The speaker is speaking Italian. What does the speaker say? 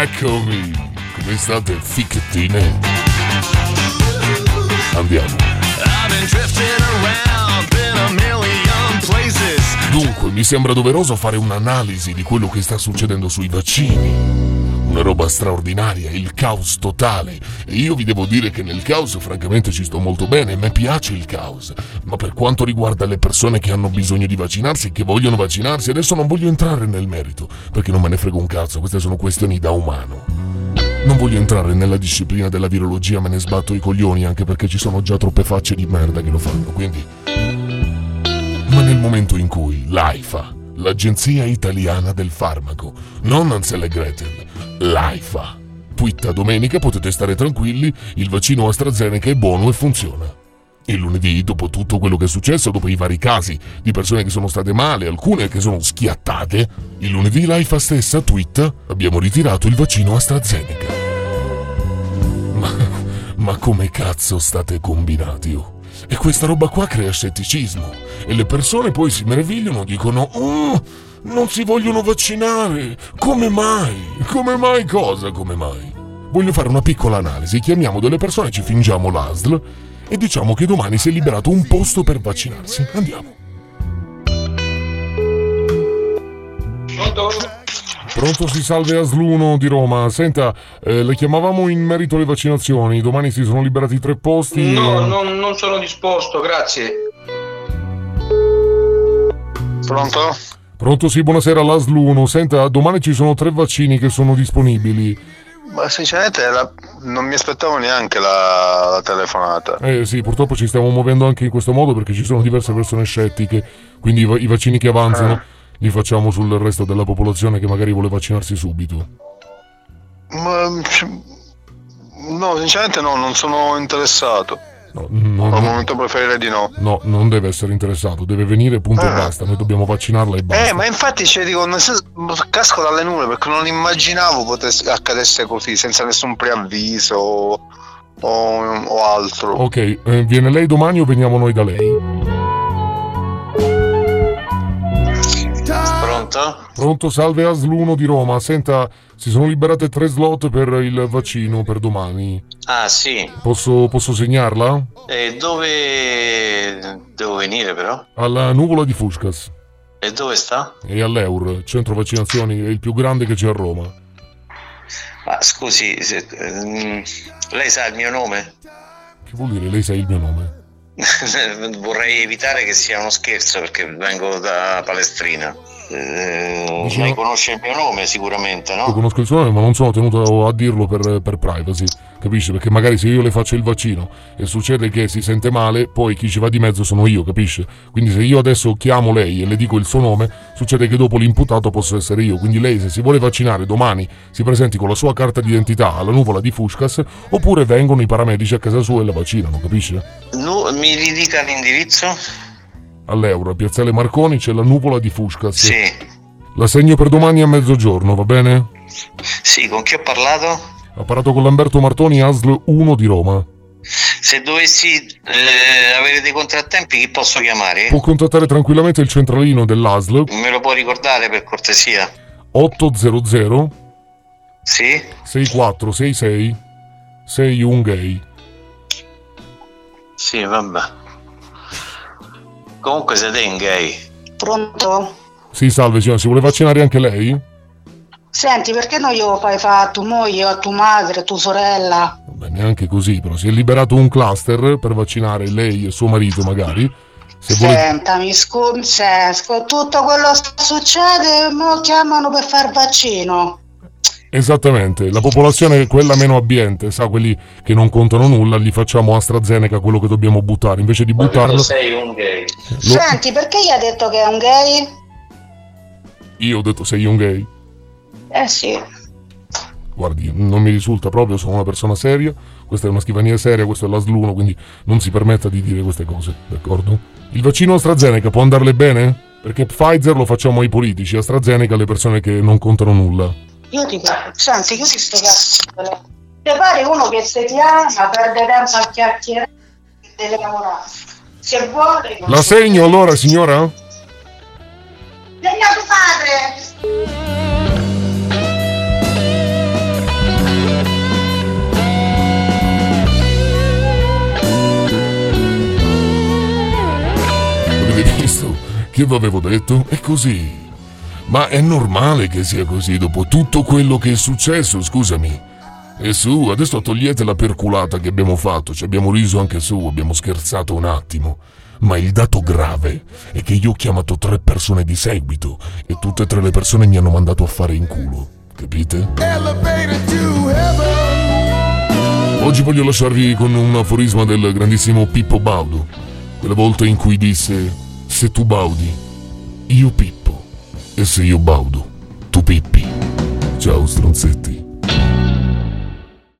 Eccomi! Come state, ficchettine? Andiamo. Dunque, mi sembra doveroso fare un'analisi di quello che sta succedendo sui vaccini. Una roba straordinaria, il caos totale. E io vi devo dire che nel caos francamente ci sto molto bene, mi piace il caos. Ma per quanto riguarda le persone che hanno bisogno di vaccinarsi, che vogliono vaccinarsi, adesso non voglio entrare nel merito, perché non me ne frego un cazzo, queste sono questioni da umano. Non voglio entrare nella disciplina della virologia, me ne sbatto i coglioni anche perché ci sono già troppe facce di merda che lo fanno, quindi... Ma nel momento in cui l'AIFA, l'Agenzia Italiana del Farmaco, non Ansel e Gretel, l'AIFA. Twitta domenica potete stare tranquilli, il vaccino AstraZeneca è buono e funziona. Il lunedì, dopo tutto quello che è successo, dopo i vari casi di persone che sono state male, alcune che sono schiattate, il lunedì l'AIFA stessa twitta abbiamo ritirato il vaccino AstraZeneca. Ma, ma come cazzo state combinati? Oh? E questa roba qua crea scetticismo. E le persone poi si meravigliano, dicono... Oh, non si vogliono vaccinare. Come mai? Come mai cosa? Come mai? Voglio fare una piccola analisi. Chiamiamo delle persone, ci fingiamo l'ASL e diciamo che domani si è liberato un posto per vaccinarsi. Andiamo. Pronto? Pronto si salve Asluno di Roma. Senta, eh, le chiamavamo in merito alle vaccinazioni. Domani si sono liberati tre posti. No, eh, non, non sono disposto, grazie. Pronto? Pronto sì, buonasera l'Asluno. Senta, domani ci sono tre vaccini che sono disponibili. Ma sinceramente la- non mi aspettavo neanche la, la telefonata. Eh sì, purtroppo ci stiamo muovendo anche in questo modo perché ci sono diverse persone scettiche. Quindi i, va- i vaccini che avanzano li facciamo sul resto della popolazione che magari vuole vaccinarsi subito. Ma, no, sinceramente no, non sono interessato. No, non- Al momento preferirei di no. no, non deve essere interessato, deve venire punto e Ah. basta. Noi dobbiamo vaccinarla e basta. Eh, ma infatti cioè, dico, nel senso, casco dalle nuvole perché non immaginavo potesse accadesse così, senza nessun preavviso o, o altro. Ok, eh, viene lei domani o veniamo noi da lei? Pronto? Pronto, salve Asluno di Roma. Senta, si sono liberate tre slot per il vaccino per domani. Ah sì, Posso, posso segnarla? e dove devo venire però? Alla nuvola di Fuscas E dove sta? e all'Eur, centro vaccinazioni, è il più grande che c'è a Roma. Ma scusi, se- ehm, lei sa il mio nome? Che vuol dire lei sa il mio nome? Vorrei evitare che sia uno scherzo perché vengo da Palestrina. Eh, Diciamo- Lei conosce il mio nome sicuramente, Io no? conosco il suo nome, ma non sono tenuto a dirlo per, per privacy, capisci? Perché magari se io le faccio il vaccino e succede che si sente male, poi chi ci va di mezzo sono io, capisci? Quindi se io adesso chiamo lei e le dico il suo nome, succede che dopo l'imputato posso essere io. Quindi lei se si vuole vaccinare domani si presenti con la sua carta d'identità alla nuvola di Fuscas, oppure vengono i paramedici a casa sua e la vaccinano, capisci? Nu- mi ridica l'indirizzo? All'Euro, a Piazzale Marconi c'è la nuvola di Fuscas. Sì. La segno per domani a mezzogiorno, va bene? Sì, con chi ho parlato? Ha parlato con Lamberto Martoni, ASL 1 di Roma. Se dovessi eh, avere dei contrattempi, chi posso chiamare? Può contattare tranquillamente il centralino dell'ASL Me lo può ricordare per cortesia? 800 Sì? 6466 61 gay. Sì, vabbè. Comunque siete in gay. Pronto? Sì, salve signora, si vuole vaccinare anche lei? Senti, perché non glielo fai fare a tua moglie o a tua madre, a tua sorella? Beh, neanche così, però si è liberato un cluster per vaccinare lei e suo marito magari. Se vuole... Sentami, scusa, con tutto quello che succede, mo chiamano per far vaccino. Esattamente, la popolazione, quella meno abbiente, sa, quelli che non contano nulla, gli facciamo AstraZeneca quello che dobbiamo buttare, invece di buttarlo... sei un gay. Lo- Senti, perché gli ha detto che è un gay? Io ho detto sei un gay. Eh sì. Guardi, non mi risulta proprio, sono una persona seria, questa è una scrivania seria, questo è l'asluno, quindi non si permetta di dire queste cose, d'accordo? Il vaccino AstraZeneca può andarle bene? Perché Pfizer lo facciamo ai politici, AstraZeneca alle persone che non contano nulla. Io ti senti, io ti sto cazzo. Ti pare uno che se ti ama, perde tempo a chiacchierare e deve lavorare. Se vuole... La segno allora, signora? Che vi avevo detto? È così. Ma è normale che sia così dopo tutto quello che è successo, scusami. E su, adesso togliete la perculata che abbiamo fatto, ci abbiamo riso anche su, abbiamo scherzato un attimo. Ma il dato grave è che io ho chiamato tre persone di seguito e tutte e tre le persone mi hanno mandato a fare in culo. Capite? Oggi voglio lasciarvi con un aforisma del grandissimo Pippo Baudo. Quella volta in cui disse: Se tu baudi, io pippo. E se io baudo, tu pippi. Ciao stronzetti.